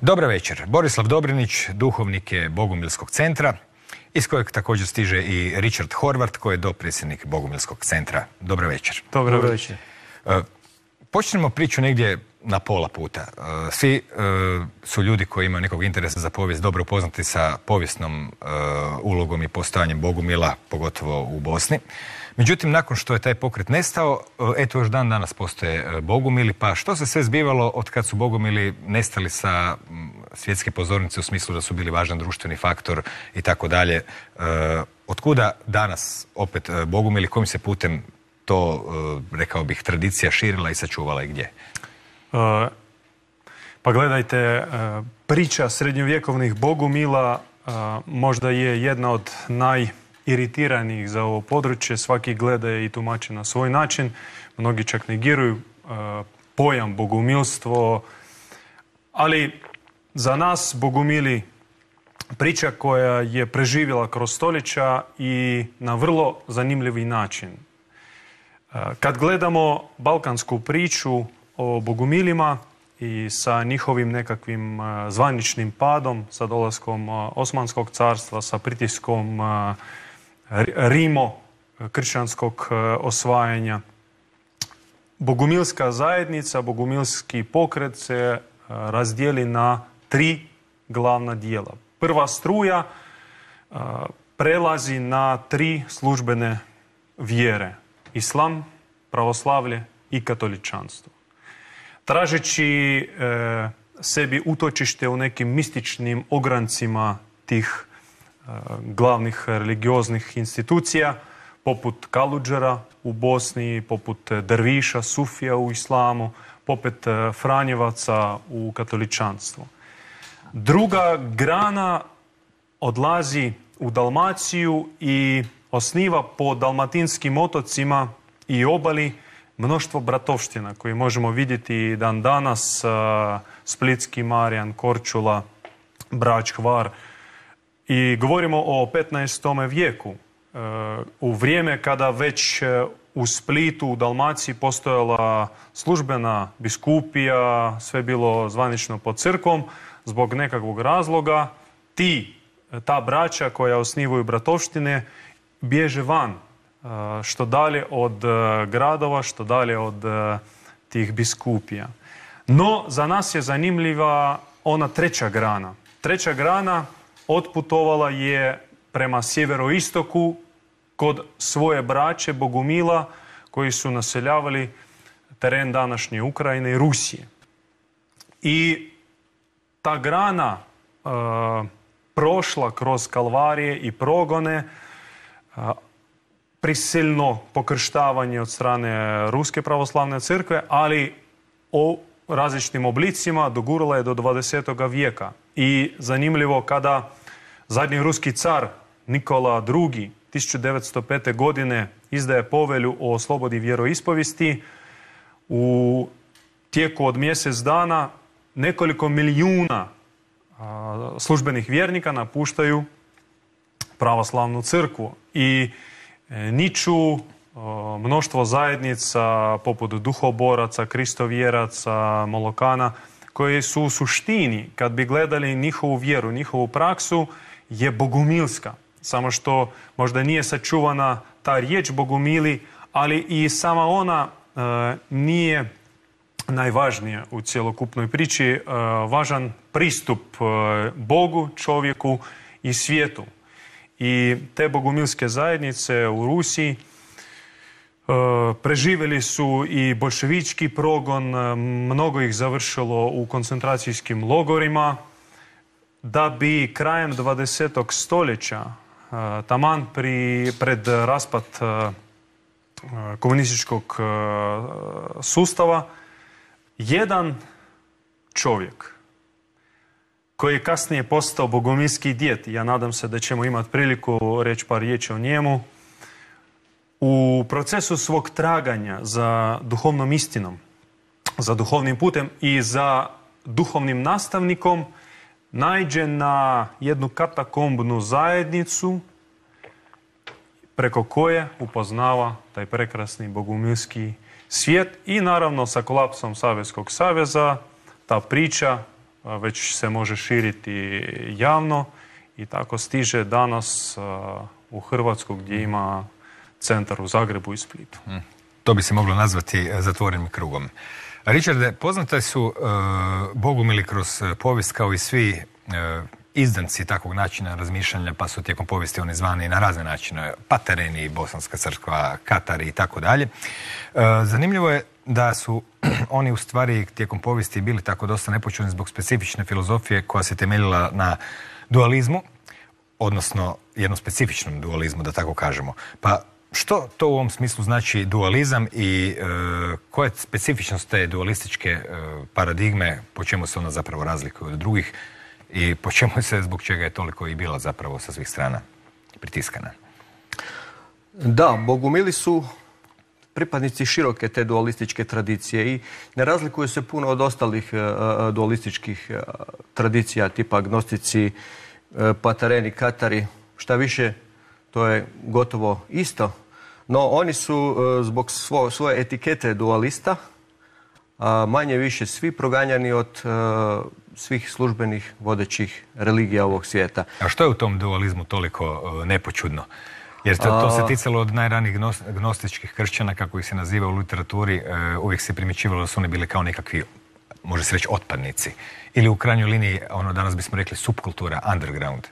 Dobra večer. Borislav Dobrinić, duhovnik je Bogumilskog centra, iz kojeg također stiže i Richard Horvat, koji je dopredsjednik Bogumilskog centra. Dobra večer. Dobro večer. E, počnemo priču negdje na pola puta. E, svi e, su ljudi koji imaju nekog interesa za povijest dobro upoznati sa povijesnom ulogom i postojanjem Bogumila, pogotovo u Bosni. Međutim, nakon što je taj pokret nestao, eto još dan danas postoje Bogumili, pa što se sve zbivalo od kad su Bogumili nestali sa svjetske pozornice u smislu da su bili važan društveni faktor i tako dalje. Otkuda danas opet Bogumili, kojim se putem to, rekao bih, tradicija širila i sačuvala i gdje? Pa gledajte, priča srednjovjekovnih Bogumila možda je jedna od naj iritiranih za ovo područje, svaki gleda i tumači na svoj način. Mnogi čak negiraju e, pojam bogumilstvo, ali za nas bogumili priča koja je preživjela kroz stoljeća i na vrlo zanimljivi način. E, kad gledamo balkansku priču o bogumilima i sa njihovim nekakvim e, zvaničnim padom, sa dolaskom Osmanskog carstva, sa pritiskom Rimo kršćanskog e, osvajanja. Bogumilska zajednica, bogumilski pokret se e, razdijeli na tri glavna dijela. Prva struja prelazi na tri službene vjere. Islam, pravoslavlje i katoličanstvo. Tražeći sebi utočište u nekim mističnim ograncima tih glavnih religioznih institucija, poput Kaluđera u Bosni, poput Derviša, Sufija u islamu, poput e, Franjevaca u katoličanstvu. Druga grana odlazi u Dalmaciju i osniva po dalmatinskim otocima i obali mnoštvo bratovština koje možemo vidjeti dan danas, e, Splitski, Marijan, Korčula, Brač, Hvar, i govorimo o 15. vijeku, e, u vrijeme kada već e, u Splitu, u Dalmaciji postojala službena biskupija, sve bilo zvanično pod crkvom, zbog nekakvog razloga, ti, ta braća koja osnivaju bratovštine, bježe van, e, što dalje od gradova, što dalje od tih biskupija. No, za nas je zanimljiva ona treća grana. Treća grana otputovala je prema sjeveroistoku kod svoje braće Bogumila koji su naseljavali teren današnje Ukrajine i Rusije. I ta grana e, prošla kroz kalvarije i progone, e, prisilno pokrštavanje od strane Ruske pravoslavne crkve, ali o različitim oblicima dogurala je do 20. vijeka. I zanimljivo kada zadnji ruski car Nikola II 1905. godine izdaje povelju o slobodi vjeroispovesti, u tijeku od mjesec dana nekoliko milijuna službenih vjernika napuštaju pravoslavnu crkvu i e, niču mnoštvo zajednica poput duhoboraca, kristovjeraca, molokana, koji su u suštini, kad bi gledali njihovu vjeru, njihovu praksu, je bogumilska. Samo što možda nije sačuvana ta riječ bogumili, ali i sama ona e, nije najvažnija u cjelokupnoj priči. E, važan pristup e, Bogu, čovjeku i svijetu. I te bogumilske zajednice u Rusiji preživjeli su i bolševički progon, mnogo ih završilo u koncentracijskim logorima, da bi krajem 20. stoljeća, taman pri, pred raspad komunističkog sustava, jedan čovjek koji je kasnije postao bogomilski djet, ja nadam se da ćemo imati priliku reći par riječi o njemu, u procesu svog traganja za duhovnom istinom, za duhovnim putem i za duhovnim nastavnikom, najđe na jednu katakombnu zajednicu preko koje upoznava taj prekrasni bogumilski svijet i naravno sa kolapsom Savjetskog saveza ta priča već se može širiti javno i tako stiže danas u Hrvatsku gdje ima centar u Zagrebu i Splitu. Hm. To bi se moglo nazvati zatvorenim krugom. Richarde, poznate su bogumili kroz povijest kao i svi izdanci takvog načina razmišljanja, pa su tijekom povijesti oni zvani na razne načine, Patereni, Bosanska crkva, Katari i tako dalje. E, zanimljivo je da su oni u stvari tijekom povijesti bili tako dosta nepočudni zbog specifične filozofije koja se temeljila na dualizmu, odnosno jednom specifičnom dualizmu, da tako kažemo. Pa što to u ovom smislu znači dualizam i e, koja je specifičnost te dualističke e, paradigme, po čemu se ona zapravo razlikuje od drugih i po čemu se, zbog čega je toliko i bila zapravo sa svih strana pritiskana? Da, bogumili su pripadnici široke te dualističke tradicije i ne razlikuju se puno od ostalih e, dualističkih tradicija tipa agnostici, patareni, katari, šta više to je gotovo isto. No oni su zbog svoje etikete dualista manje više svi proganjani od svih službenih vodećih religija ovog svijeta. A što je u tom dualizmu toliko e, nepočudno? Jer to, se ticalo od najranijih gnostičkih kršćana, kako ih se naziva u literaturi, e, uvijek se primjećivalo da su oni bili kao nekakvi, može se reći, otpadnici. Ili u krajnjoj liniji, ono danas bismo rekli, subkultura, underground.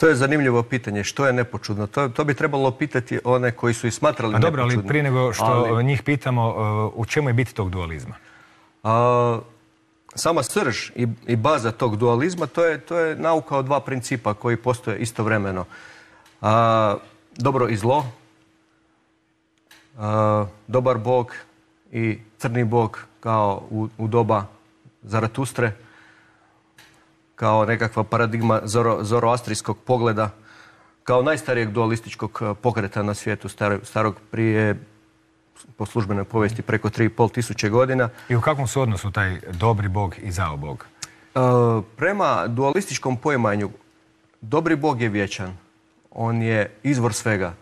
To je zanimljivo pitanje. Što je nepočudno? To, to bi trebalo pitati one koji su i smatrali A dobro, ali prije nego što njih pitamo, e, u čemu je biti tog dualizma? A, sama srž i, i baza tog dualizma, to je, to je nauka o dva principa koji postoje istovremeno. A, dobro i zlo, a, dobar bog i crni bog kao u, u doba Zaratustre, kao nekakva paradigma zoro, zoroastrijskog pogleda, kao najstarijeg dualističkog pokreta na svijetu, starog prije po službenoj povijesti preko 3,5 tisuće godina. I u kakvom su odnosu taj dobri bog i zao bog? E, prema dualističkom poimanju, dobri bog je vječan. On je izvor svega.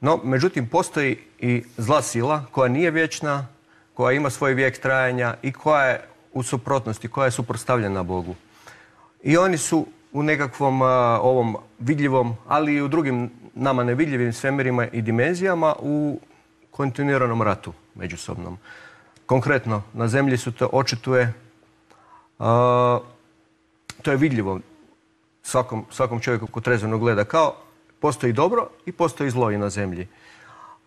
No, međutim, postoji i zla sila koja nije vječna, koja ima svoj vijek trajanja i koja je u suprotnosti, koja je suprotstavljena Bogu. I oni su u nekakvom ovom vidljivom, ali i u drugim nama nevidljivim svemirima i dimenzijama u kontinuiranom ratu međusobnom. Konkretno, na zemlji su to očituje, to je vidljivo svakom, svakom čovjeku ko trezveno gleda, kao postoji dobro i postoji zlo i na zemlji.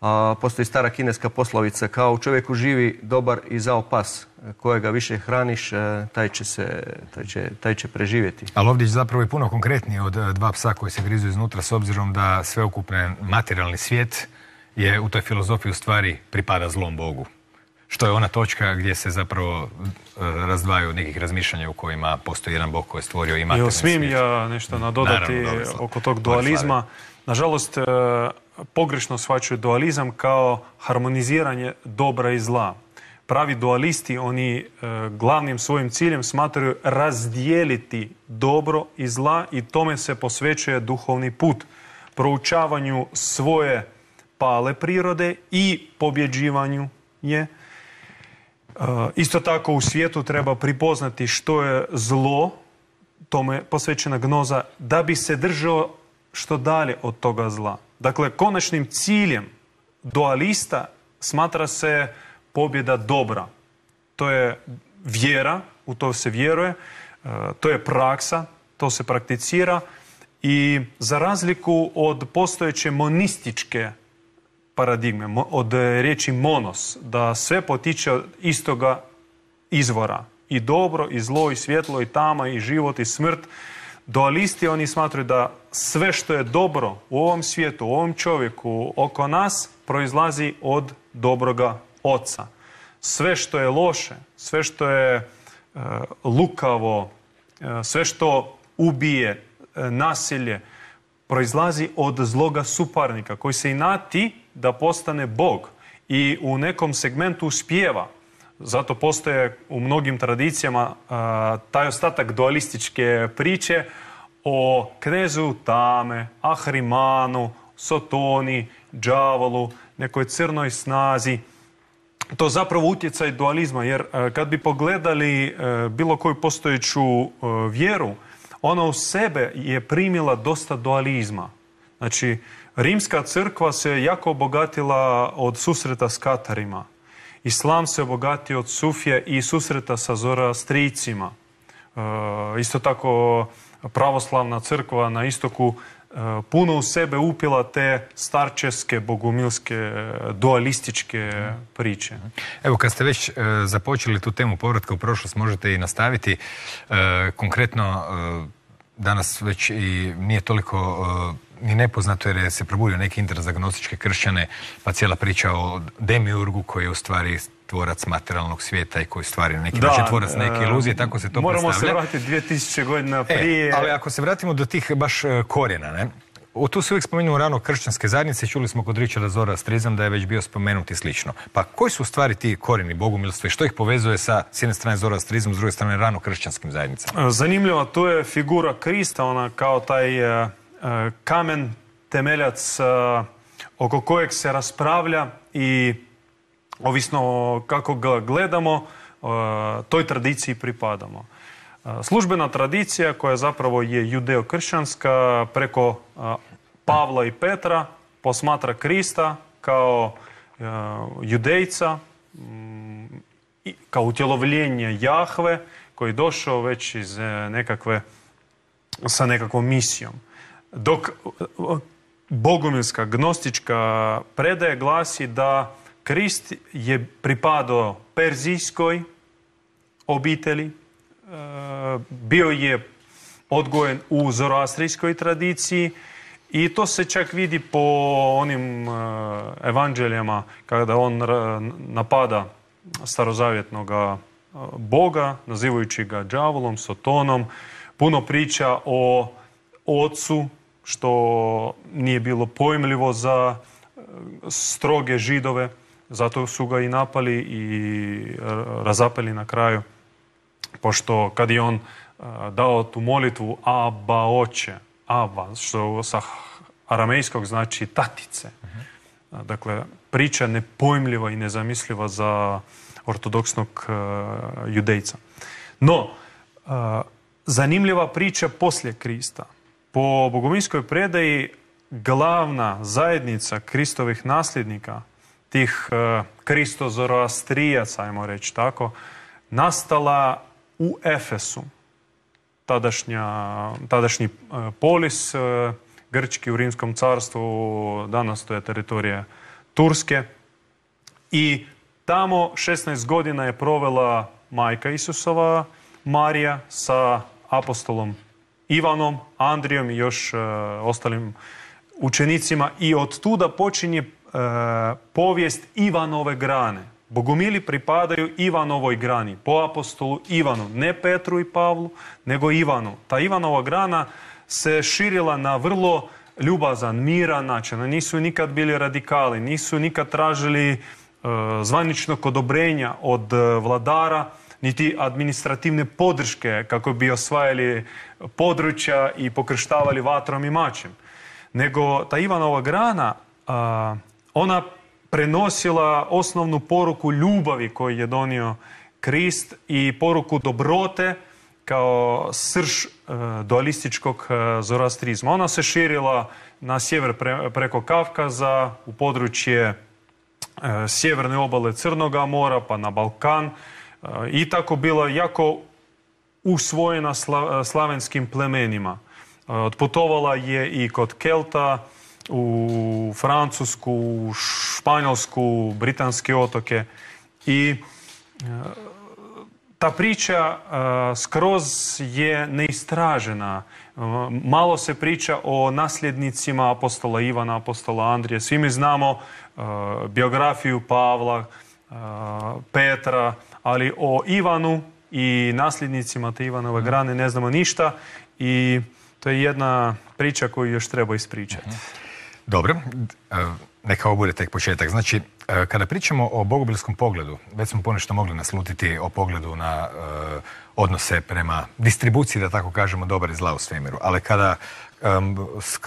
A, postoji stara kineska poslovica, kao u čovjeku živi dobar i zao pas, kojega više hraniš, e, taj će, se, taj će, taj će preživjeti. Ali ovdje je zapravo i puno konkretnije od e, dva psa koji se grizu iznutra, s obzirom da sveukupne materijalni svijet je u toj filozofiji u stvari pripada zlom Bogu. Što je ona točka gdje se zapravo e, razdvaju nekih razmišljanja u kojima postoji jedan Bog koji je stvorio i I smijem ja nešto nadodati oko tog dualizma. Nažalost, pogrešno shvaćaju dualizam kao harmoniziranje dobra i zla. Pravi dualisti, oni e, glavnim svojim ciljem smatraju razdijeliti dobro i zla i tome se posvećuje duhovni put. Proučavanju svoje pale prirode i pobjeđivanju je. E, isto tako u svijetu treba pripoznati što je zlo, tome posvećena gnoza, da bi se držao što dalje od toga zla. Dakle, konačnim ciljem dualista smatra se pobjeda dobra. To je vjera, u to se vjeruje, e, to je praksa, to se prakticira i za razliku od postojeće monističke paradigme, od riječi monos, da sve potiče od istoga izvora. I dobro, i zlo, i svjetlo, i tama, i život, i smrt. Dualisti oni smatruju da sve što je dobro u ovom svijetu, u ovom čovjeku, oko nas, proizlazi od dobroga oca. Sve što je loše, sve što je e, lukavo, e, sve što ubije, e, nasilje, proizlazi od zloga suparnika koji se inati da postane Bog i u nekom segmentu uspijeva. Zato postoje u mnogim tradicijama taj ostatak dualističke priče o knezu Tame, Ahrimanu, Sotoni, Džavolu, nekoj crnoj snazi. to zapravo utjecaj dualizma, jer e, kad bi pogledali e, bilo koju postojeću e, vjeru, ona u sebe je primila dosta dualizma. Znači, rimska crkva se jako obogatila od susreta s Katarima. Islam se obogatio od Sufije i susreta sa Zoroastricima. Isto tako pravoslavna crkva na istoku puno u sebe upila te starčeske, bogumilske, dualističke priče. Evo, kad ste već e, započeli tu temu povratka u prošlost, možete i nastaviti. E, konkretno, e, danas već i nije toliko ni nepoznato jer je se probudio neki interes za gnostičke kršćane, pa cijela priča o demiurgu koji je u stvari tvorac materijalnog svijeta i koji stvari neki način tvorac neke iluzije, tako se to moramo predstavlja. Moramo se vratiti 2000 godina e, prije. ali ako se vratimo do tih baš e, korijena, ne? U tu se uvijek spominju rano kršćanske zajednice, čuli smo kod Richarda Zora Strizam da je već bio spomenut i slično. Pa koji su u stvari ti korijeni bogumilstva i što ih povezuje sa s jedne strane Zora Strizam, s druge strane rano kršćanskim zajednicama? E, zanimljivo, to je figura Krista, ona kao taj kamen temeljac oko kojeg se raspravlja i ovisno kako ga gledamo, e, toj tradiciji pripadamo. E, službena tradicija koja zapravo je judeo-kršćanska preko e, Pavla i Petra posmatra Krista kao judejca, mm, kao utjelovljenje Jahve koji je došao već iz nekakve, sa nekakvom misijom. Dok bogumilska, gnostička predaja glasi da Krist je pripadao perzijskoj obitelji, e, bio je odgojen u zoroastrijskoj tradiciji i to se čak vidi po onim e, evanđeljama kada on napada starozavjetnog e, boga, nazivajući ga đavolom, sotonom, puno priča o ocu, što nije bilo pojmljivo za stroge židove. Zato su ga i napali i razapeli na kraju. Pošto kad je on dao tu molitvu Aba oče, Aba, što sa aramejskog znači tatice. Dakle, priča nepojmljiva i nezamisliva za ortodoksnog judejca. No, zanimljiva priča poslije Krista. Po bogominskoj predaji glavna zajednica Kristovih nasljednika tih e, kristozoroastrijaca, ajmo reći tako, nastala u Efesu. Tadašnja, tadašnji e, polis e, grčki u Rimskom carstvu, danas to je teritorija Turske. I tamo 16 godina je provela majka Isusova, Marija, sa apostolom Ivanom, Andrijom i još ostalim učenicima i od tuda počinje E, povijest Ivanove grane. Bogumili pripadaju Ivanovoj grani, po apostolu Ivanu, ne Petru i Pavlu, nego Ivanu. Ta Ivanova grana se širila na vrlo ljubazan, miran način. Nisu nikad bili radikali, nisu nikad tražili e, zvaničnog odobrenja od e, vladara, niti administrativne podrške kako bi osvajali područja i pokrštavali vatrom i mačem. Nego ta Ivanova grana ona prenosila osnovnu poruku ljubavi koju je donio Krist i poruku dobrote kao srž e, dualističkog e, zoroastrizma. Ona se širila na sjever preko Kavkaza, u područje e, sjeverne obale Crnoga mora, pa na Balkan i tako bila jako usvojena slavenskim plemenima. Otputovala je i kod Kelta, u Francusku, u Španjolsku, Britanske otoke i e, ta priča skroz je neistražena. Malo se priča o nasljednicima apostola Ivana, apostola Andrije. Svi mi znamo biografiju Pavla, Petra, ali o Ivanu i nasljednicima te Ivanove grane ne znamo ništa i to je jedna priča koju još treba ispričati. Mhm. Dobro, e, neka ovo bude tek početak. Znači, e, kada pričamo o bogobilskom pogledu, već smo ponešto mogli naslutiti o pogledu na e, odnose prema distribuciji, da tako kažemo, dobar i zla u svemiru. Ali kada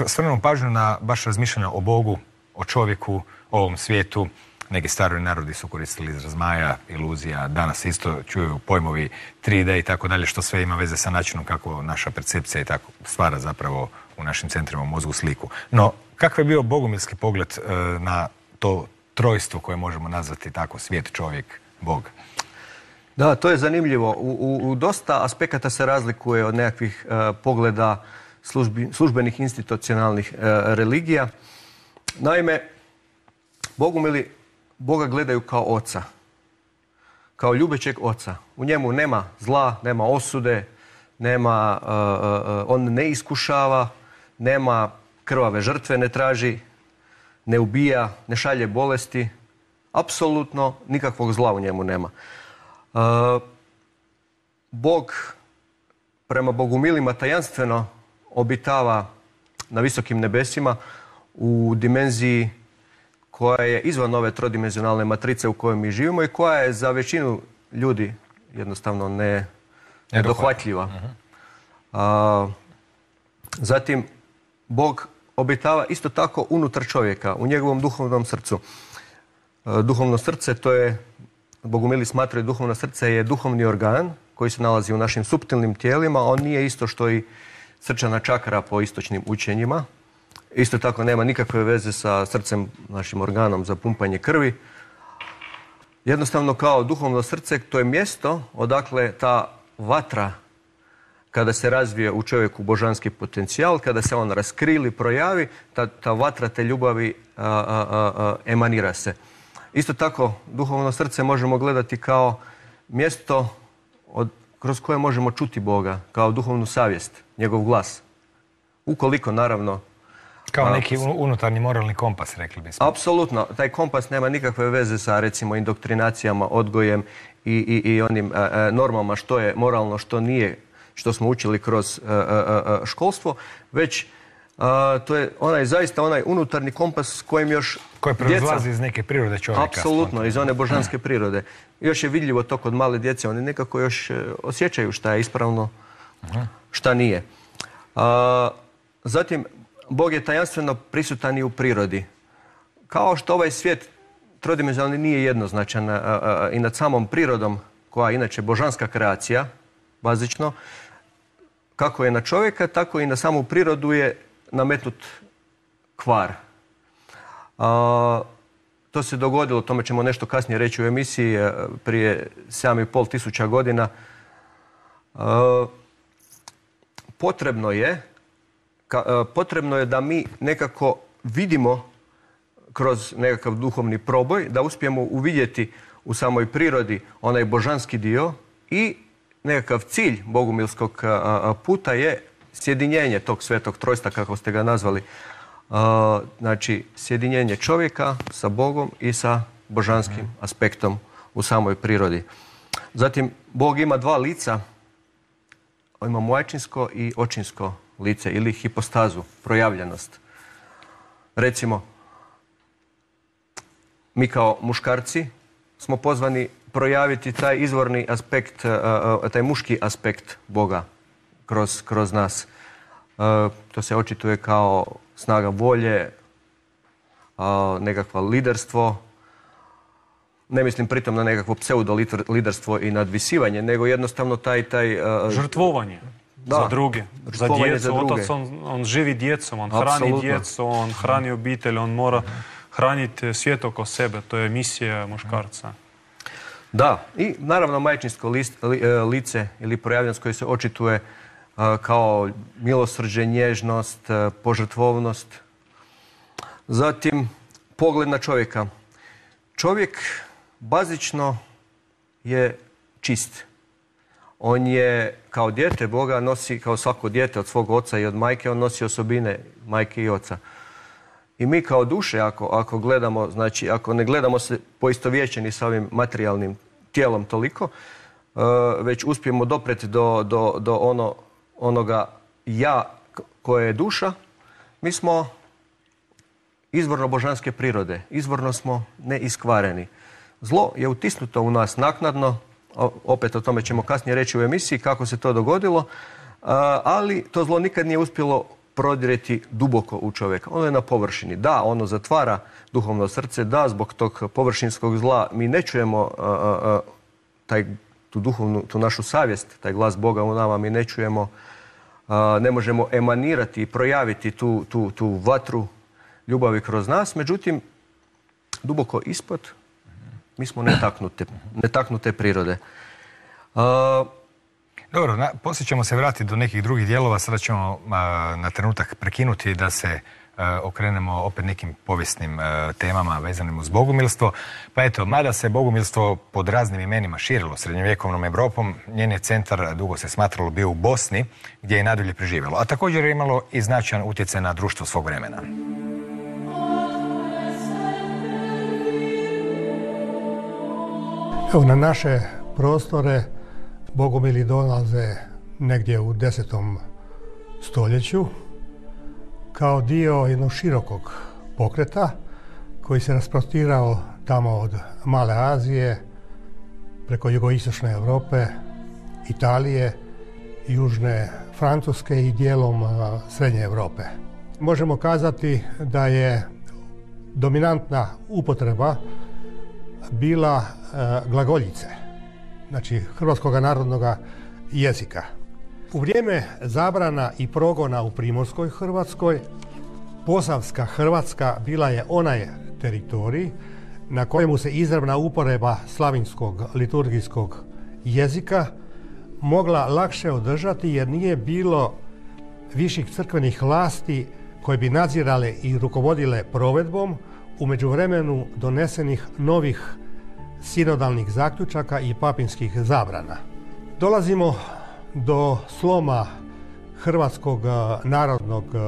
svrnemo pažnju na baš razmišljanja o Bogu, o čovjeku, o ovom svijetu, neki stari narodi su koristili izraz maja, iluzija, danas isto čuju pojmovi 3D i tako dalje, što sve ima veze sa načinom kako naša percepcija i tako stvara zapravo u našim centrima u mozgu sliku. No, kakav je bio bogumilski pogled e, na to trojstvo koje možemo nazvati tako svijet, čovjek, Bog? Da, to je zanimljivo. U, dosta aspekata se razlikuje od nekakvih e, pogleda službenih institucionalnih e, religija. Naime, Bogumili Boga gledaju kao oca. Kao ljubećeg oca. U njemu nema zla, nema osude, nema, on ne iskušava, nema krvave žrtve, ne traži, ne ubija, ne šalje bolesti. Apsolutno nikakvog zla u njemu nema. Bog prema Bogumilima tajanstveno obitava na visokim nebesima u dimenziji koja je izvan ove trodimenzionalne matrice u kojoj mi živimo i koja je za većinu ljudi jednostavno ne, nedohvatljiva. Mhm. zatim, Bog obitava isto tako unutar čovjeka, u njegovom duhovnom srcu. duhovno srce, to je, Bogumili smatraju duhovno srce je duhovni organ koji se nalazi u našim suptilnim tijelima. On nije isto što i srčana čakra po istočnim učenjima. Isto tako nema nikakve veze sa srcem, našim organom za pumpanje krvi. Jednostavno kao duhovno srce, to je mjesto odakle ta vatra kada se razvije u čovjeku božanski potencijal, kada se on raskrili, projavi, ta, ta vatra te ljubavi emanira se. Isto tako, duhovno srce možemo gledati kao mjesto od, kroz koje možemo čuti Boga, kao duhovnu savjest, njegov glas. Ukoliko, naravno, kao neki unutarnji moralni kompas, rekli bismo. Apsolutno. Taj kompas nema nikakve veze sa, recimo, indoktrinacijama, odgojem i, i, i onim e, e, normama što je moralno, što nije, što smo učili kroz e, školstvo, već to je onaj zaista onaj unutarnji kompas s kojim još Koji proizlazi iz neke prirode čovjeka. Apsolutno, iz one božanske prirode. Još je vidljivo to kod male djece, oni nekako još osjećaju šta je ispravno, šta nije. zatim, Bog je tajanstveno prisutan i u prirodi. Kao što ovaj svijet trodimenzionalni nije jednoznačan i nad samom prirodom, koja je inače božanska kreacija, bazično, kako je na čovjeka, tako i na samu prirodu je nametnut kvar. to se dogodilo, o tome ćemo nešto kasnije reći u emisiji, prije 7,5 tisuća godina. potrebno je E, potrebno je da mi nekako vidimo kroz nekakav duhovni proboj, da uspijemo uvidjeti u samoj prirodi onaj božanski dio i nekakav cilj bogumilskog e, e, puta je sjedinjenje tog svetog trojstva, kako ste ga nazvali. Znači, sjedinjenje čovjeka sa Bogom i sa božanskim aspektom u samoj prirodi. Zatim, Bog ima dva lica. Ima majčinsko i očinsko lice ili hipostazu, projavljenost. Recimo, mi kao muškarci smo pozvani projaviti taj izvorni aspekt, e, e, taj muški aspekt Boga kroz, kroz nas. E, to se očituje kao snaga volje, nekakvo liderstvo, ne mislim pritom na nekakvo pseudo liderstvo i nadvisivanje, nego jednostavno taj... taj Žrtvovanje za druge, za djecu. Otac, on, on živi djecom, on hrani djecu, on hrani obitelj, on mora hraniti svijet oko sebe. To je misija muškarca. Da, i naravno majčinsko e, lice ili projavljenost koje se očituje e, kao milosrđe, nježnost, požrtvovnost. Zatim, pogled na čovjeka. Čovjek bazično je čist on je kao dijete Boga nosi, kao svako dijete od svog oca i od majke, on nosi osobine majke i oca. I mi kao duše, ako, ako gledamo, znači ako ne gledamo se poistovjećeni sa ovim materijalnim tijelom toliko, uh, već uspijemo dopreti do, do, do ono, onoga ja koje je duša, mi smo izvorno božanske prirode, izvorno smo neiskvareni. Zlo je utisnuto u nas naknadno, opet o tome ćemo kasnije reći u emisiji kako se to dogodilo, ali to zlo nikad nije uspjelo prodireti duboko u čovjeka. Ono je na površini. Da, ono zatvara duhovno srce, da, zbog tog površinskog zla mi ne čujemo taj, tu duhovnu, tu našu savjest, taj glas Boga u nama, mi ne čujemo, ne možemo emanirati i projaviti tu, tu, tu vatru ljubavi kroz nas. Međutim, duboko ispod, mi smo netaknute, netaknute prirode. Dobro, na, poslije ćemo se vratiti do nekih drugih dijelova, sada ćemo na trenutak prekinuti da se okrenemo opet nekim povijesnim temama vezanim uz bogumilstvo. Pa eto, mada se bogumilstvo pod raznim imenima širilo srednjovjekovnom Europom, njen je centar dugo se smatralo bio u Bosni, gdje je nadalje preživjelo. A također je imalo i značajan utjecaj na društvo svog vremena. Na naše prostore Bogumili dolaze negdje u desetom stoljeću kao dio jednog širokog pokreta koji se rasprostirao tamo od Male Azije preko jugoistočne Europe, Italije, Južne Francuske i dijelom Srednje Europe. Možemo kazati da je dominantna upotreba bila glagoljice znači hrvatskog narodnog jezika. U vrijeme zabrana i progona u Primorskoj Hrvatskoj, Posavska Hrvatska bila je onaj teritorij na kojemu se izravna uporeba slavinskog liturgijskog jezika mogla lakše održati jer nije bilo viših crkvenih vlasti koje bi nadzirale i rukovodile provedbom u međuvremenu donesenih novih sinodalnih zaključaka i papinskih zabrana. Dolazimo do sloma Hrvatskog e, narodnog e,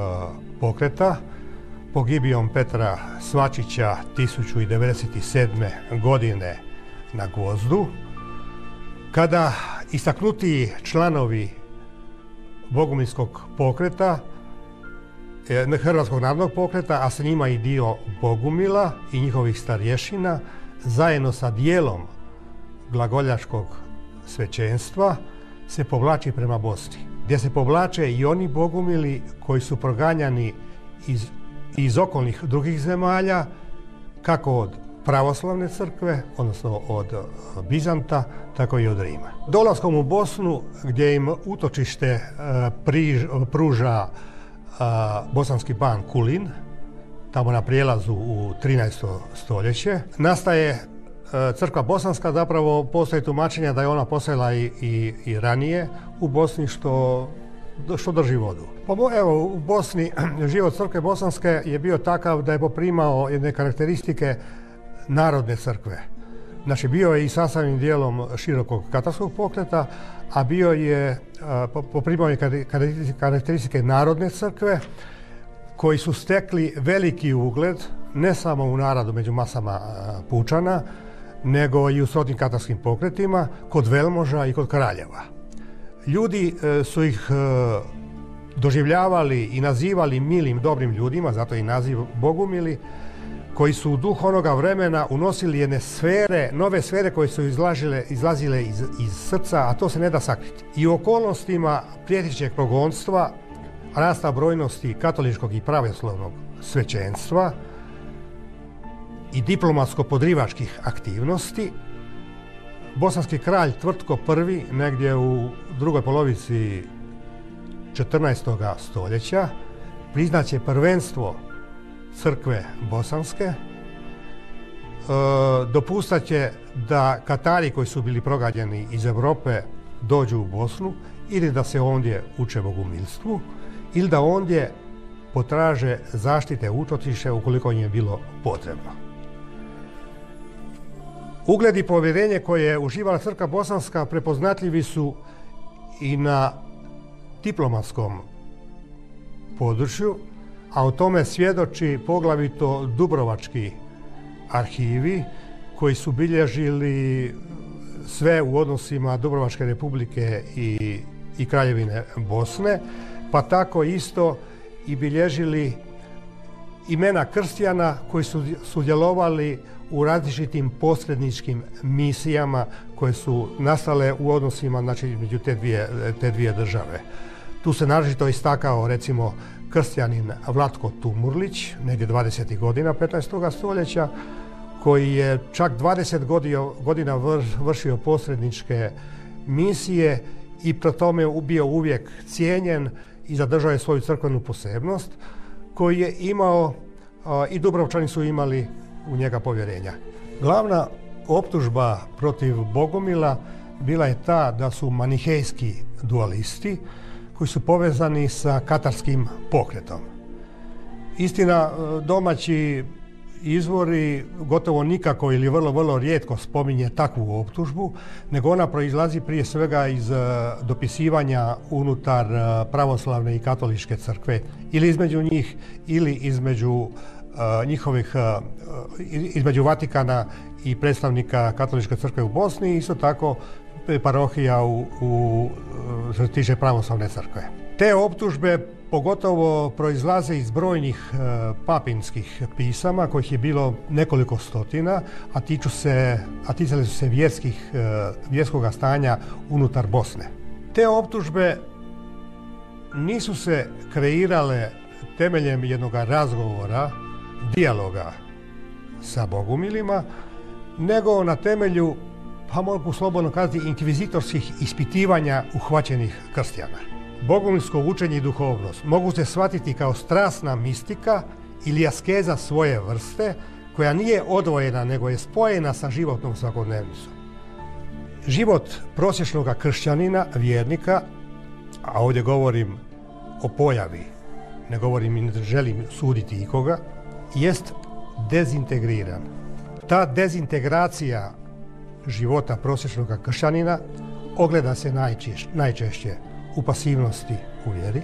pokreta pogibijom Petra Svačića 1097. godine na Gvozdu, kada istaknuti članovi Bogumilskog pokreta, e, Hrvatskog narodnog pokreta, a sa njima i dio Bogumila i njihovih starješina, zajedno sa dijelom glagoljaškog svećenstva se povlači prema Bosni. Gdje se povlače i oni bogumili koji su proganjani iz, iz okolnih drugih zemalja, kako od pravoslavne crkve, odnosno od e, Bizanta, tako i od Rima. Dolaskom u Bosnu, gdje im utočište e, pruža e, bosanski ban Kulin, tamo na prijelazu u 13. stoljeće. Nastaje e, crkva bosanska, zapravo postoji tumačenja da je ona postojala i, i, ranije u Bosni što što drži vodu. Pa evo, u Bosni život crkve bosanske je bio takav da je poprimao jedne karakteristike narodne crkve. Znači, bio je i sastavnim dijelom širokog katarskog pokreta, a bio je, e, poprimao je karakteristike narodne crkve, koji su stekli veliki ugled ne samo u narodu među masama pučana, nego i u srodnim katarskim pokretima, kod velmoža i kod kraljeva. Ljudi e, su ih e, doživljavali i nazivali milim, dobrim ljudima, zato i naziv Bogumili, koji su u duh onoga vremena unosili jedne sfere, nove sfere koje su izlažile, izlazile iz, iz srca, a to se ne da sakriti. I u okolnostima prijetićeg progonstva rasta brojnosti katoličkog i pravoslavnog svećenstva i diplomatsko-podrivačkih aktivnosti, bosanski kralj Tvrtko I negdje u drugoj polovici 14. stoljeća priznaće prvenstvo crkve bosanske, e, dopustat će da Katari koji su bili progađeni iz Europe dođu u Bosnu ili da se ondje uče bogumilstvu, ili da ondje potraže zaštite utočiše ukoliko im je bilo potrebno. Ugled i povjerenje koje je uživala crkva bosanska prepoznatljivi su i na diplomatskom području, a o tome svjedoči poglavito Dubrovački arhivi koji su bilježili sve u odnosima Dubrovačke republike i, i Kraljevine Bosne, pa tako isto i bilježili imena krstijana koji su sudjelovali u različitim posredničkim misijama koje su nastale u odnosima znači, između te dvije, te dvije države. Tu se naročito istakao recimo krstjanin Vlatko Tumurlić, negdje 20. godina 15. stoljeća, koji je čak 20 godina vršio posredničke misije i pro tome bio uvijek cijenjen i zadržao je svoju crkvenu posebnost, koji je imao i Dubrovčani su imali u njega povjerenja. Glavna optužba protiv Bogomila bila je ta da su manihejski dualisti koji su povezani sa katarskim pokretom. Istina, domaći izvori gotovo nikako ili vrlo, vrlo rijetko spominje takvu optužbu, nego ona proizlazi prije svega iz dopisivanja unutar pravoslavne i katoličke crkve ili između njih ili između njihovih između Vatikana i predstavnika katoličke crkve u Bosni isto tako parohija u, u što se tiče pravoslavne crkve. Te optužbe pogotovo proizlaze iz brojnih papinskih pisama kojih je bilo nekoliko stotina, a tiču se, a ticali su se vjerskih, vjerskog stanja unutar Bosne. Te optužbe nisu se kreirale temeljem jednog razgovora dijaloga sa bogumilima, nego na temelju, pa mogu slobodno kazati, inkvizitorskih ispitivanja uhvaćenih krstjana. Bogumilsko učenje i duhovnost mogu se shvatiti kao strasna mistika ili askeza svoje vrste, koja nije odvojena, nego je spojena sa životnom svakodnevnicom. Život prosječnog kršćanina, vjernika, a ovdje govorim o pojavi, ne govorim i ne želim suditi ikoga, jest dezintegriran. Ta dezintegracija života prosječnog kršćanina ogleda se najčešće u pasivnosti u vjeri,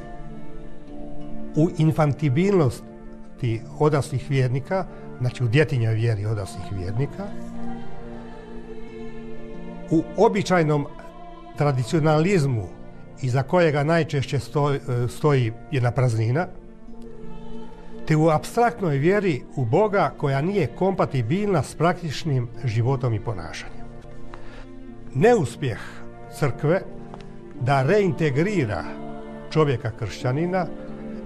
u infantibilnosti odaslih vjernika, znači u djetinjoj vjeri odaslih vjernika, u običajnom tradicionalizmu iza kojega najčešće stoji, stoji jedna praznina, te u abstraktnoj vjeri u Boga koja nije kompatibilna s praktičnim životom i ponašanjem. Neuspjeh crkve da reintegrira čovjeka kršćanina,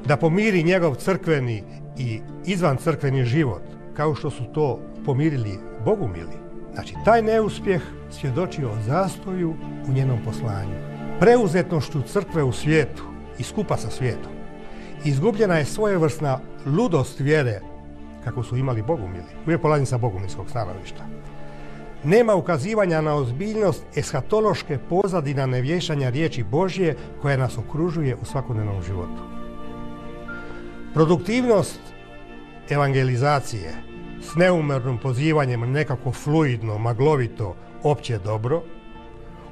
da pomiri njegov crkveni i izvan crkveni život, kao što su to pomirili Bogumili. Znači, taj neuspjeh svjedoči o zastoju u njenom poslanju. Preuzetnošću crkve u svijetu i skupa sa svijetom. Izgubljena je svojevrsna ludost vjere, kako su imali Bogumili. Uvijek polazim sa Bogumilskog stanovišta. Nema ukazivanja na ozbiljnost eshatološke pozadina nevješanja riječi Božje koja nas okružuje u svakodnevnom životu. Produktivnost evangelizacije s neumernim pozivanjem nekako fluidno, maglovito, opće dobro,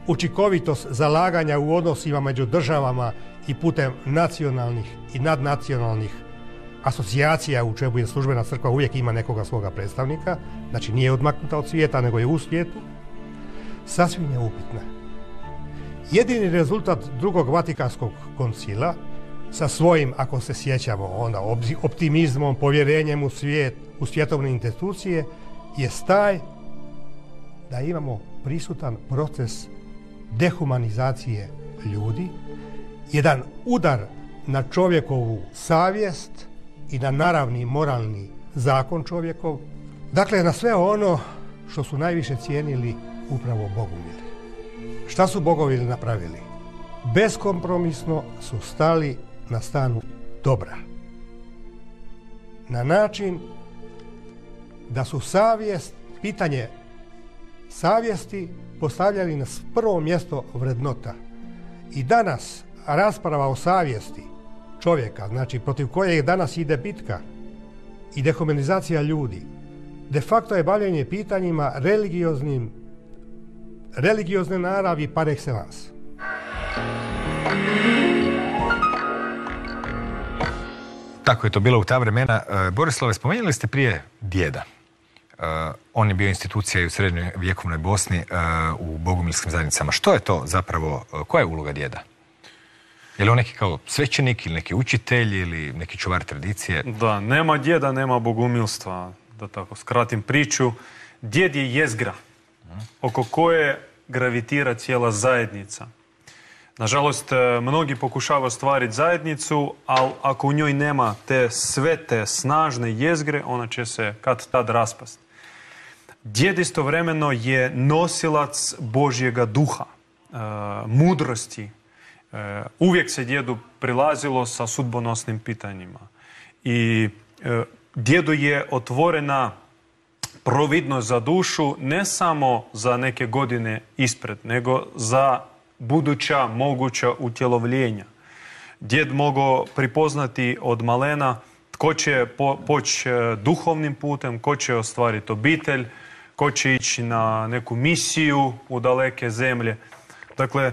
učinkovitost zalaganja u odnosima među državama i putem nacionalnih i nadnacionalnih asocijacija u čemu je službena crkva uvijek ima nekoga svoga predstavnika, znači nije odmaknuta od svijeta, nego je u svijetu, sasvim je upitna. Jedini rezultat drugog Vatikanskog koncila sa svojim, ako se sjećamo, onda optimizmom, povjerenjem u svijet, u svjetovne institucije, je taj da imamo prisutan proces dehumanizacije ljudi, jedan udar na čovjekovu savjest i na naravni moralni zakon čovjekov, dakle na sve ono što su najviše cijenili upravo bogumili. Šta su bogovi napravili? Beskompromisno su stali na stanu dobra. Na način da su savjest, pitanje savjesti postavljali na prvo mjesto vrednota. I danas rasprava o savjesti čovjeka, znači protiv koje danas ide bitka i dehumanizacija ljudi, de facto je bavljenje pitanjima religioznim, religiozne naravi par excellence. Tako je to bilo u ta vremena. E, Borislave, spomenuli ste prije djeda. E, on je bio institucija i u srednjoj vjekovnoj Bosni e, u bogumilskim zajednicama. Što je to zapravo, koja je uloga djeda? Je li on neki kao svećenik ili neki učitelj ili neki čuvar tradicije? Da, nema djeda, nema bogumilstva. Da tako skratim priču. Djed je jezgra oko koje gravitira cijela zajednica. Nažalost, e, mnogi pokušavaju stvariti zajednicu, ali ako u njoj nema te sve te snažne jezgre, ona će se kad tad raspast. Djed istovremeno je nosilac Božjega duha, e, mudrosti. E, uvijek se djedu prilazilo sa sudbonosnim pitanjima. I djedu je otvorena providnost za dušu ne samo za neke godine ispred, nego za buduća moguća utjelovljenja. Djed mogao pripoznati od malena tko će poći e, duhovnim putem, ko će ostvariti obitelj, ko će ići na neku misiju u daleke zemlje. Dakle,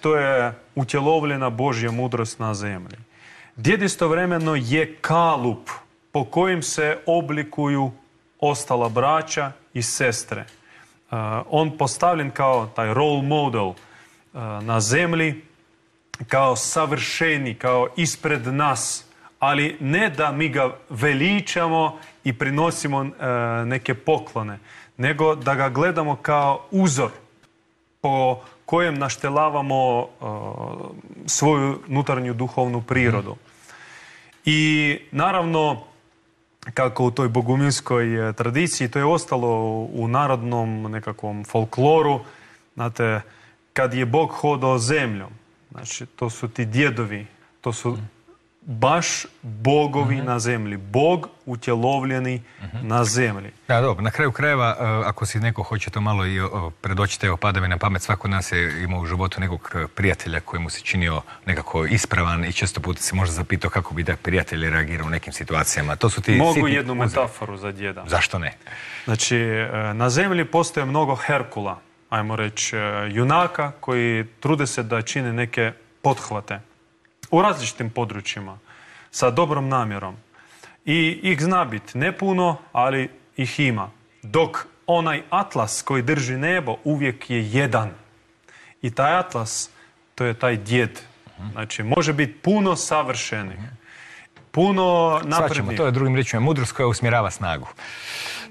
to je utjelovljena Božja mudrost na zemlji. Djed istovremeno je kalup po kojim se oblikuju ostala braća i sestre. Uh, on postavljen kao taj model uh, na zemlji, kao savršeni, kao ispred nas, ali ne da mi ga veličamo i uh, neke poklone, nego da ga gledamo kao uzor po kojem naštelavamo svoju nutarnju duhovnu prirodu. I naravno, kako u toj bogumilskoj e, tradiciji, to je ostalo u narodnom nekakvom folkloru, znate, kad je Bog hodao zemljom, znači to su ti djedovi, to su baš bogovi na zemlji. Bog utjelovljeni na zemlji. Da, dobro. Na kraju krajeva, e, ako si neko hoće to malo i predočiti, evo pada mi na pamet, svako nas je imao u životu nekog e, prijatelja koji mu se činio nekako ispravan i često puta se možda zapitao kako bi da prijatelj reagirao u nekim situacijama. To su ti Mogu jednu metaforu za djeda. Zašto ne? Znači, e, na zemlji postoje mnogo Herkula, ajmo reći, junaka koji trude se da čine neke pothvate u različitim područjima sa dobrom namjerom. I ih zna biti ne puno, ali ih ima. Dok onaj atlas koji drži nebo uvijek je jedan. I taj atlas, to je taj djed. Znači, može biti puno savršenih. Puno naprednih. to je drugim riječima mudrost koja usmjerava snagu.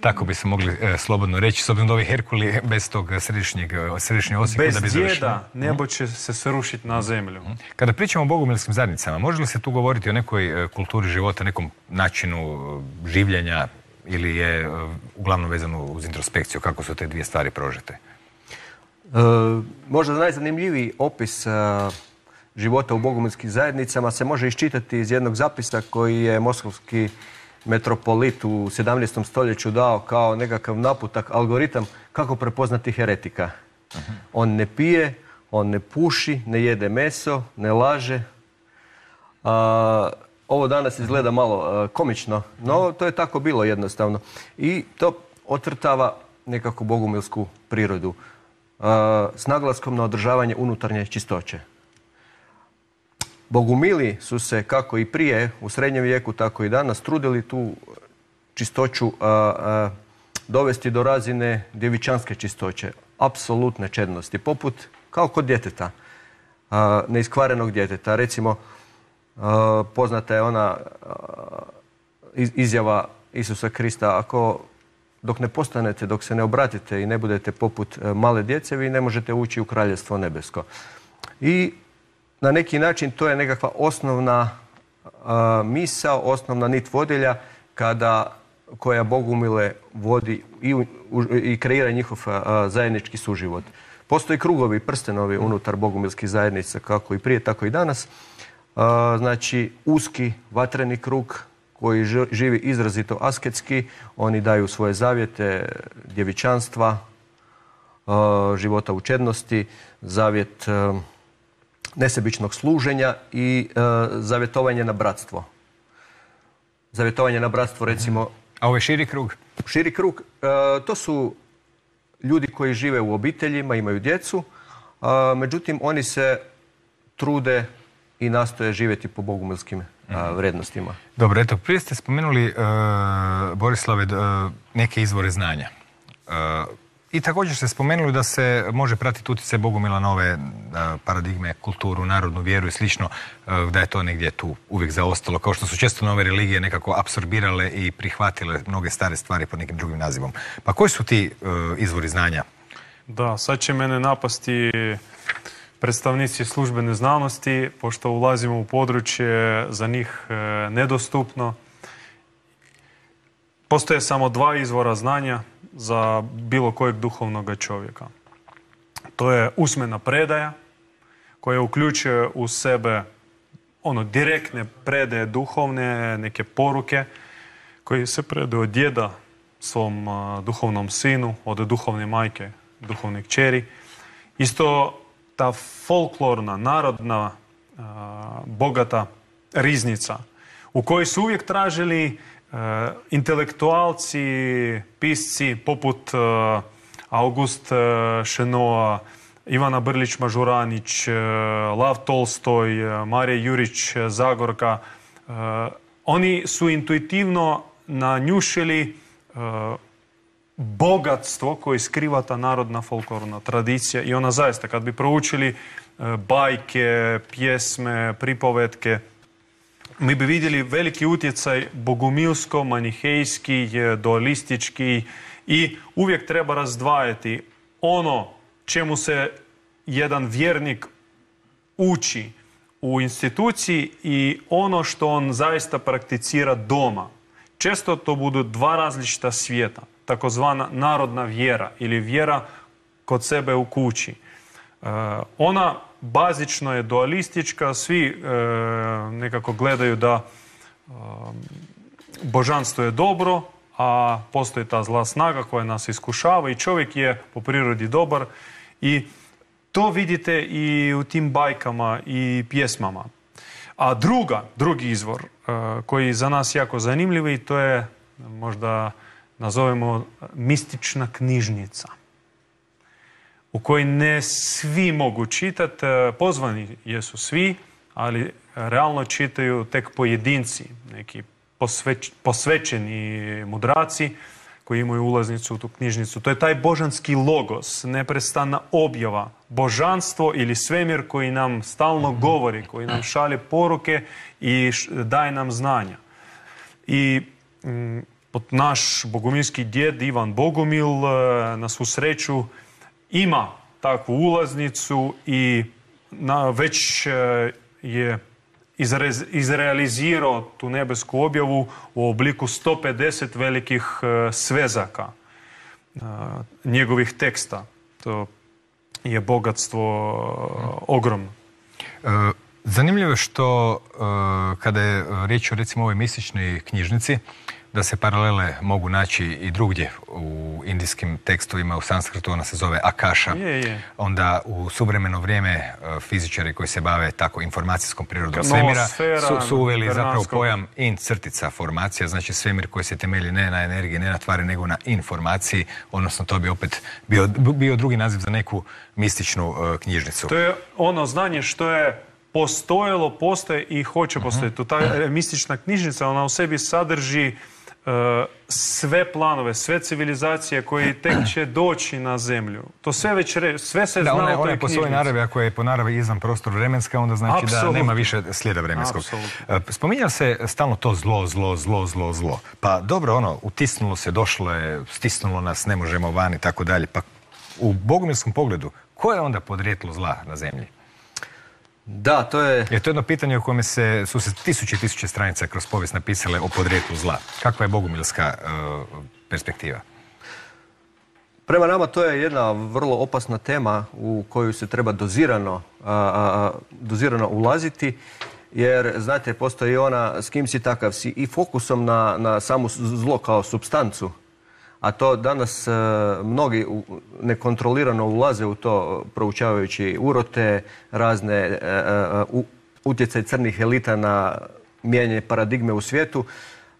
Tako bi se mogli e, slobodno reći, s obzirom da ovi Herkuli bez tog središnjeg, e, središnje osijeka da bi djeda nebo će se srušiti na zemlju. Mhm. Kada pričamo o bogumilskim zajednicama, može li se tu govoriti o nekoj e, kulturi života, nekom načinu življenja ili je uglavnom vezano uz introspekciju, kako su te dvije stvari prožete? možda najzanimljiviji opis života u bogumilskim zajednicama se može iščitati iz jednog zapisa koji je moskovski metropolit u 17. stoljeću dao kao nekakav naputak, algoritam kako prepoznati heretika. On ne pije, on ne puši, ne jede meso, ne laže. ovo danas izgleda malo komično, no to je tako bilo jednostavno. I to otrtava nekako bogumilsku prirodu s naglaskom na održavanje unutarnje čistoće. Bogumili su se kako i prije u srednjem vijeku, tako i danas trudili tu čistoću dovesti do razine djevičanske čistoće, apsolutne čednosti, poput kao kod djeteta, neiskvarenog djeteta. Recimo, poznata je ona izjava Isusa Krista, ako dok ne postanete, dok se ne obratite i ne budete poput e, male djece, vi ne možete ući u kraljestvo nebesko. I na neki način to je nekakva osnovna misa, osnovna nit vodilja kada koja Bogumile vodi i, i kreira njihov zajednički suživot. Postoji krugovi, prstenovi unutar bogumilskih zajednica kako i prije, tako i danas. znači, uski vatreni krug koji živi izrazito asketski, oni daju svoje zavjete djevičanstva, života u čednosti, zavjet nesebičnog služenja i e, zavjetovanje na bratstvo. Zavjetovanje na bratstvo recimo... A ovo je širi krug? Širi krug. E, to su ljudi koji žive u obiteljima, imaju djecu, međutim oni se trude i nastoje živjeti po bogumilskim mhm. vrednostima. Dobro, eto, prije ste spomenuli, e, Borislave, neke izvore znanja. I također ste spomenuli da se može pratiti utjecaj Bogumila na ove paradigme, kulturu, narodnu vjeru i slično, e, da je to negdje tu uvijek zaostalo, kao što su često nove religije nekako apsorbirale i prihvatile mnoge stare stvari pod nekim drugim nazivom. Pa koji su ti e, izvori znanja? Da, sad će mene napasti predstavnici službene znanosti, pošto ulazimo u područje za njih e, nedostupno. Postoje samo dva izvora znanja za bilo kojeg duhovnog čovjeka. To je usmena predaja koja uključuje u sebe ono direktne predaje duhovne, neke poruke koje se predaju od djeda svom duhovnom sinu, od duhovne majke, duhovne kćeri. Isto ta folklorna, narodna, bogata riznica u kojoj su uvijek tražili intelektualci, pisci poput August Šenoa, Ivana Brlić-Mažuranić, Lav Tolstoj, Marija Jurić, Zagorka. Oni su intuitivno nanjušili bogatstvo koje skriva ta narodna folklorna tradicija i ona zaista kad bi proučili bajke, pjesme, pripovetke, mi bi vidjeli veliki utjecaj bogumilsko, manihejski, dualistički i uvijek treba razdvajati ono čemu se jedan vjernik uči u instituciji i ono što on zaista prakticira doma. Često to budu dva različita svijeta takozvana narodna vjera ili vjera kod sebe u kući. E, ona bazično je dualistička, svi e, nekako gledaju da e, božanstvo je dobro, a postoji ta zla snaga koja nas iskušava i čovjek je po prirodi dobar i to vidite i u tim bajkama i pjesmama. A druga, drugi izvor koji je za nas jako zanimljiv i to je možda nazovemo mistična knjižnica u kojoj ne svi mogu čitati, e, pozvani jesu svi, ali realno čitaju tek pojedinci, neki posvećeni mudraci koji imaju ulaznicu u tu knjižnicu. To je taj božanski logos, neprestana objava, božanstvo ili svemir koji nam stalno govori, koji nam šalje poruke i daje nam znanja. I naš bogumirski djed Ivan Bogumil e, na svu sreću ima takvu ulaznicu i na, već e, je izrealizirao tu nebesku objavu u obliku 150 velikih e, svezaka njegovih teksta. To je bogatstvo ogromno. Zanimljivo je što kada je riječ o recimo ovoj mističnoj knjižnici, da se paralele mogu naći i drugdje u indijskim tekstovima, u sanskritu ona se zove Akasha. Je, Onda u suvremeno vrijeme e, fizičari koji se bave tako informacijskom prirodom svemira su, su uveli zapravo pojam in crtica formacija, znači svemir koji se temelji ne na energiji, ne na tvari, nego na informaciji, odnosno to bi opet bio, bio drugi naziv za neku mističnu uh, knjižnicu. To je ono znanje što je postojalo, postoje i hoće postojati. Ta mistična knjižnica, ona u sebi sadrži sve planove, sve civilizacije koje tek će doći na zemlju. To sve već, sve se zna u toj ona je po svojoj naravi, ako je po naravi izvan prostor vremenska, onda znači da nema više slijeda vremenskog. E, spominja se stalno to zlo, zlo, zlo, zlo, zlo. Pa dobro, ono, utisnulo se, došlo je, stisnulo nas, ne možemo van i tako dalje. Pa u bogumirskom pogledu, ko je onda podrijetlo zla na zemlji? Da, to je... Je to jedno pitanje u kojem se, su se tisuće i tisuće stranica kroz povijest napisale o podrijetlu zla. Kakva je bogumilska e, perspektiva? Prema nama to je jedna vrlo opasna tema u koju se treba dozirano, dozirano ulaziti jer znate postoji ona s kim si takav si i fokusom na, na samu zlo kao substancu a to danas e, mnogi nekontrolirano ulaze u to proučavajući urote, razne e, e, utjecaj crnih elita na mijenje paradigme u svijetu,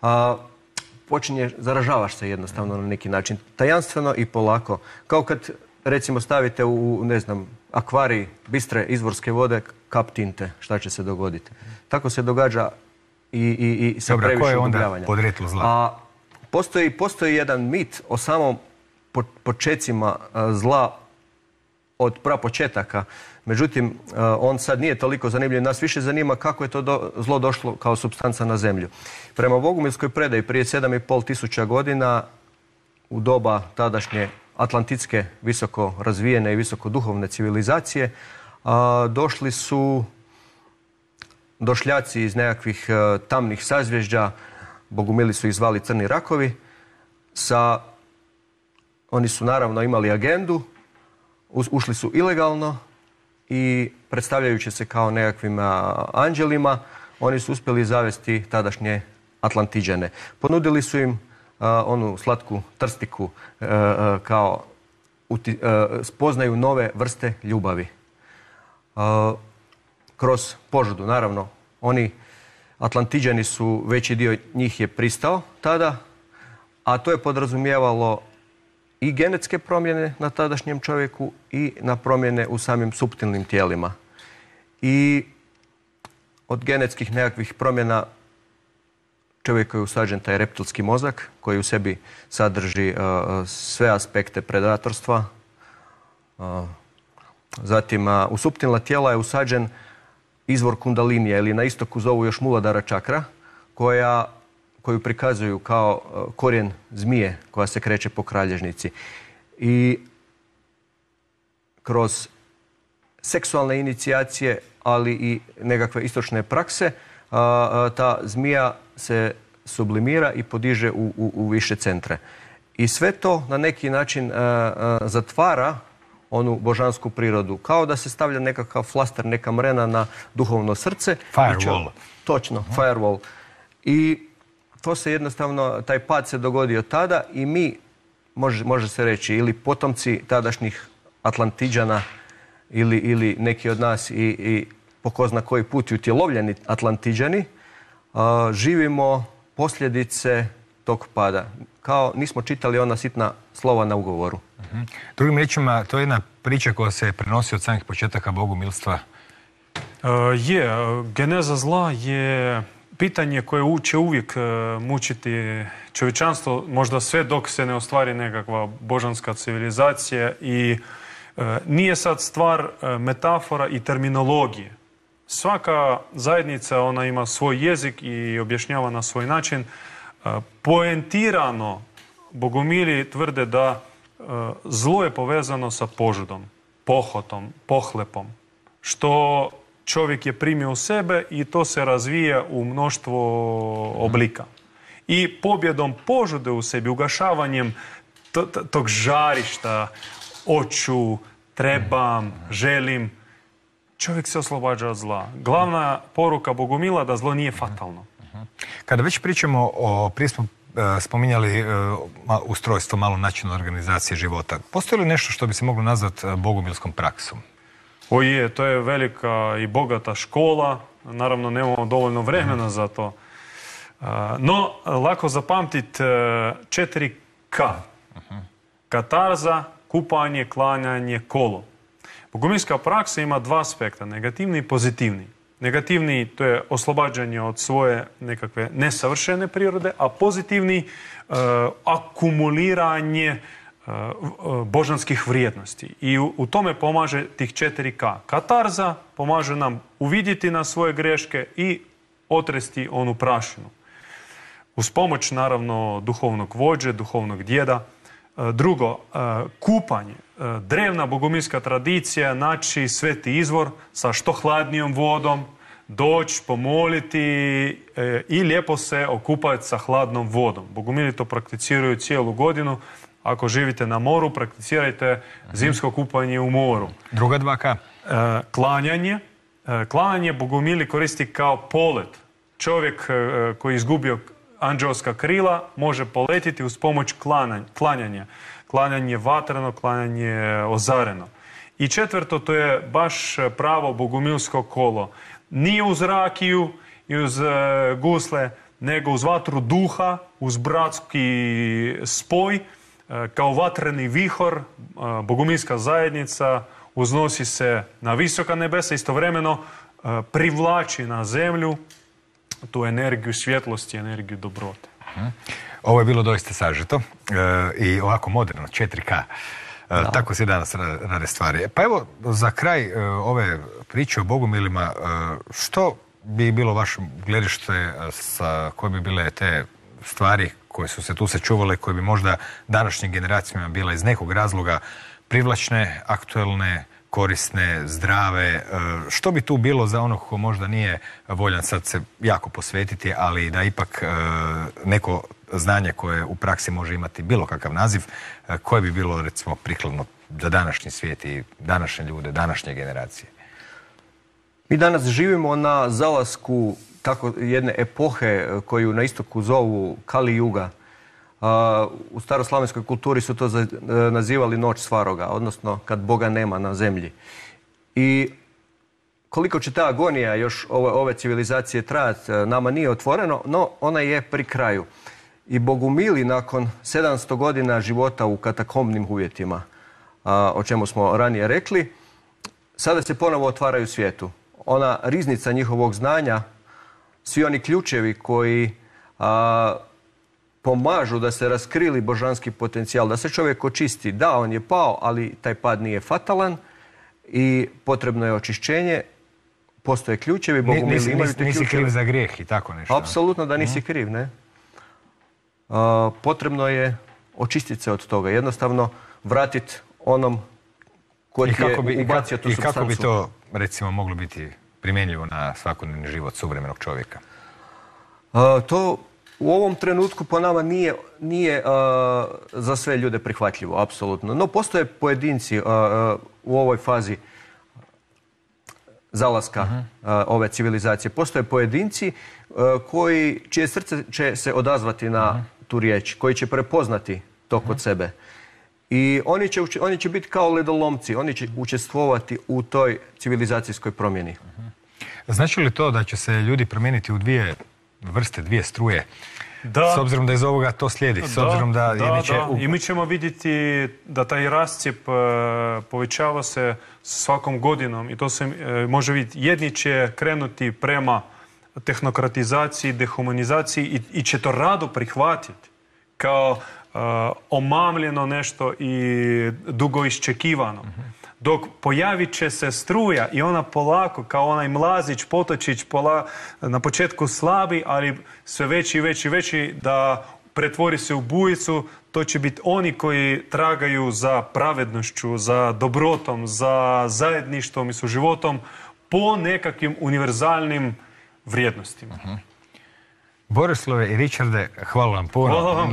a počinje, zaražavaš se jednostavno na neki način, tajanstveno i polako. Kao kad recimo stavite u, ne znam, akvarij bistre izvorske vode kap tinte, šta će se dogoditi. Tako se događa i, i, i sa Dobra, previše je onda zla? A Postoji, postoji jedan mit o samom počecima zla od prapočetaka. Međutim, on sad nije toliko zanimljiv. Nas više zanima kako je to zlo došlo kao substanca na zemlju. Prema Bogumilskoj predaji prije 7,5 tisuća godina u doba tadašnje atlantitske visoko razvijene i visoko duhovne civilizacije, došli su došljaci iz nekakvih e, tamnih sazvježđa, bogumili su ih zvali crni rakovi, sa, oni su naravno imali agendu, ušli su ilegalno i predstavljajući se kao nekakvim anđelima, oni su uspjeli zavesti tadašnje Atlantiđane. Ponudili su im onu slatku trstiku e, e, kao spoznaju nove vrste ljubavi kroz požudu. Naravno, oni Atlantiđani su, veći dio njih je pristao tada, a to je podrazumijevalo i genetske promjene na tadašnjem čovjeku i na promjene u samim suptilnim tijelima. I od genetskih nekakvih promjena čovjek koji je usađen taj reptilski mozak koji u sebi sadrži uh, sve aspekte predatorstva. Uh, zatim uh, u suptilna tijela je usađen izvor kundalinije ili na istoku zovu još muladara čakra koja, koju prikazuju kao e, korijen zmije koja se kreće po kralježnici. I kroz seksualne inicijacije, ali i nekakve istočne prakse, ta zmija se sublimira i podiže u, u, u više centre. I sve to na neki način e, e, zatvara onu božansku prirodu. Kao da se stavlja nekakav flaster, neka mrena na duhovno srce. Firewall. Točno, firewall. I to se jednostavno, taj pad se dogodio tada i mi, može, može se reći, ili potomci tadašnjih Atlantiđana ili, ili neki od nas i, i po ko zna koji put utjelovljeni Atlantiđani, živimo posljedice tog pada. Kao nismo čitali ona sitna slova na ugovoru. Mhm. Drugim riječima, to je jedna priča koja se prenosi od samih početaka bogumilstva. E, je, geneza zla je pitanje koje će uvijek e, mučiti čovječanstvo, možda sve dok se ne ostvari nekakva božanska civilizacija i e, nije sad stvar metafora i terminologije. Svaka zajednica, ona ima svoj jezik i objašnjava na svoj način. Poentirano bogumili tvrde da zlo je povezano sa požudom, pohotom, pohlepom, što čovjek je primio u sebe i to se razvija u mnoštvo oblika. I pobjedom požude u sebi, ugašavanjem tog žarišta, oču, trebam, želim, čovjek se oslobađa od zla. Glavna poruka Bogumila da zlo nije fatalno. Kada već pričamo o pristupu E, spominjali e, ustrojstvo, malo način organizacije života. Postoji li nešto što bi se moglo nazvati e, bogumilskom praksom? O je, to je velika i bogata škola. Naravno, nemamo dovoljno vremena za to. No, lako zapamtiti četiri K. Katarza, kupanje, klanjanje, kolo. Bogumilska praksa ima dva aspekta, negativni i pozitivni. Negativni to je oslobađanje od svoje nekakve nesavršene prirode, a pozitivni e, akumuliranje e, božanskih vrijednosti. I u, tome pomaže tih 4K. Katarza pomaže nam uvidjeti na svoje greške i otresti onu prašinu. Uz pomoć naravno duhovnog vođe, duhovnog djeda. E, drugo, kupanje. Drevna bogumilska tradicija naći sveti izvor sa što hladnijom vodom, doći, pomoliti e, i lijepo se okupati sa hladnom vodom. Bogumili to prakticiraju cijelu godinu. Ako živite na moru, prakticirajte zimsko kupanje u moru. Druga dva ka? E, klanjanje. E, klanjanje Bogumili koristi kao polet. Čovjek koji je izgubio anđelska krila može poletiti uz pomoć klanjanja. Klanjanje vatreno, klanjanje ozareno. I četvrto, to je baš pravo bogumilsko kolo nije uz rakiju i uz e, gusle, nego uz vatru duha, uz bratski spoj, e, kao vatreni vihor, e, bogumilska zajednica uznosi se na visoka nebesa, istovremeno privlači na zemlju tu energiju svjetlosti, energiju dobrote. Mhm. Ovo je bilo doista sažeto i ovako moderno, 4K. Da. Tako se danas rade stvari. Pa evo, za kraj ove priče o Bogumilima, što bi bilo vaše gledište sa koje bi bile te stvari koje su se tu sačuvale, koje bi možda današnjim generacijama bile iz nekog razloga privlačne, aktuelne, korisne, zdrave. E, što bi tu bilo za onog ko možda nije voljan sad se jako posvetiti, ali da ipak e, neko znanje koje u praksi može imati bilo kakav naziv, koje bi bilo recimo prikladno za današnji svijet i današnje ljude, današnje generacije? Mi danas živimo na zalasku tako jedne epohe koju na istoku zovu Kali Juga. U staroslavenskoj kulturi su to e, nazivali noć svaroga, odnosno kad Boga nema na zemlji. I koliko će ta agonija još ove, ove civilizacije trajati, e, nama nije otvoreno, no ona je pri kraju. I Bogumili nakon 700 godina života u katakombnim uvjetima, o čemu smo ranije rekli, sada se ponovo otvaraju svijetu. Ona riznica njihovog znanja, svi oni ključevi koji pomažu da se raskrili božanski potencijal, da se čovjek očisti. Da, on je pao, ali taj pad nije fatalan i potrebno je očišćenje. Postoje ključevi, Bogu nisi, nisi kriv za grijeh i tako nešto. Apsolutno da nisi mhm. kriv, ne. potrebno je očistiti se od toga. Jednostavno vratiti onom koji je bi, ubacio tu I kako bi to, recimo, moglo biti primjenjivo na svakodnevni život suvremenog čovjeka? to u ovom trenutku po nama nije, nije za sve ljude prihvatljivo, apsolutno. No postoje pojedinci u ovoj fazi zalaska mhm. ove civilizacije. Postoje pojedinci koji, čije srce će se odazvati na mhm. tu riječ, koji će prepoznati to kod mhm. sebe. I oni će, oni će biti kao ledolomci, oni će učestvovati u toj civilizacijskoj promjeni. Znači li to da će se ljudi promijeniti u dvije vrste, dvije struje. Da. S obzirom da iz ovoga to slijedi, s obzirom da, da, I mi ćemo vidjeti da taj rascijep e, povećava se svakom godinom i to se e, može vidjeti. Jedni će krenuti prema tehnokratizaciji, dehumanizaciji i, i će to rado prihvatiti kao uh, omamljeno nešto i dugo iščekivano. Mhm dok pojavit će se struja i ona polako, kao onaj mlazić, potočić, pola, na početku slabi, ali sve veći i veći i veći, da pretvori se u bujicu, to će biti oni koji tragaju za pravednošću, za dobrotom, za zajedništvom i suživotom po nekakvim univerzalnim vrijednostima. Uh Borislave i Richarde, hvala vam puno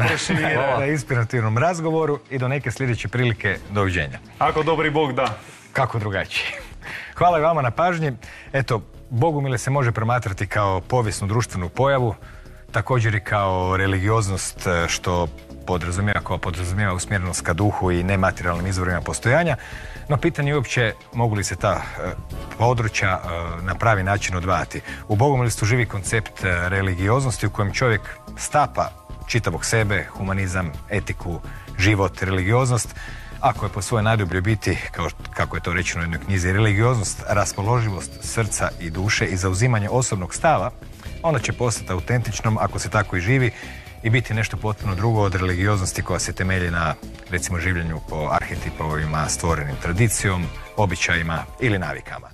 na, inspirativnom razgovoru i do neke sljedeće prilike doviđenja. Ako dobri Bog da. Kako drugačije. Hvala i vama na pažnji. Eto, Bogumile se može promatrati kao povijesnu društvenu pojavu, također i kao religioznost e, što podrazumijeva, koja podrazumijeva usmjerenost ka duhu i nematerijalnim izvorima postojanja. No pitanje je uopće mogu li se ta e, područja e, na pravi način odvajati. U bogomilstvu živi koncept e, religioznosti u kojem čovjek stapa čitavog sebe, humanizam, etiku, život, religioznost, ako je po svojoj najdobljoj biti, kao kako je to rečeno u jednoj knjizi, religioznost, raspoloživost srca i duše i zauzimanje osobnog stava, ona će postati autentičnom ako se tako i živi i biti nešto potpuno drugo od religioznosti koja se temelji na recimo življenju po arhetipovima stvorenim tradicijom, običajima ili navikama.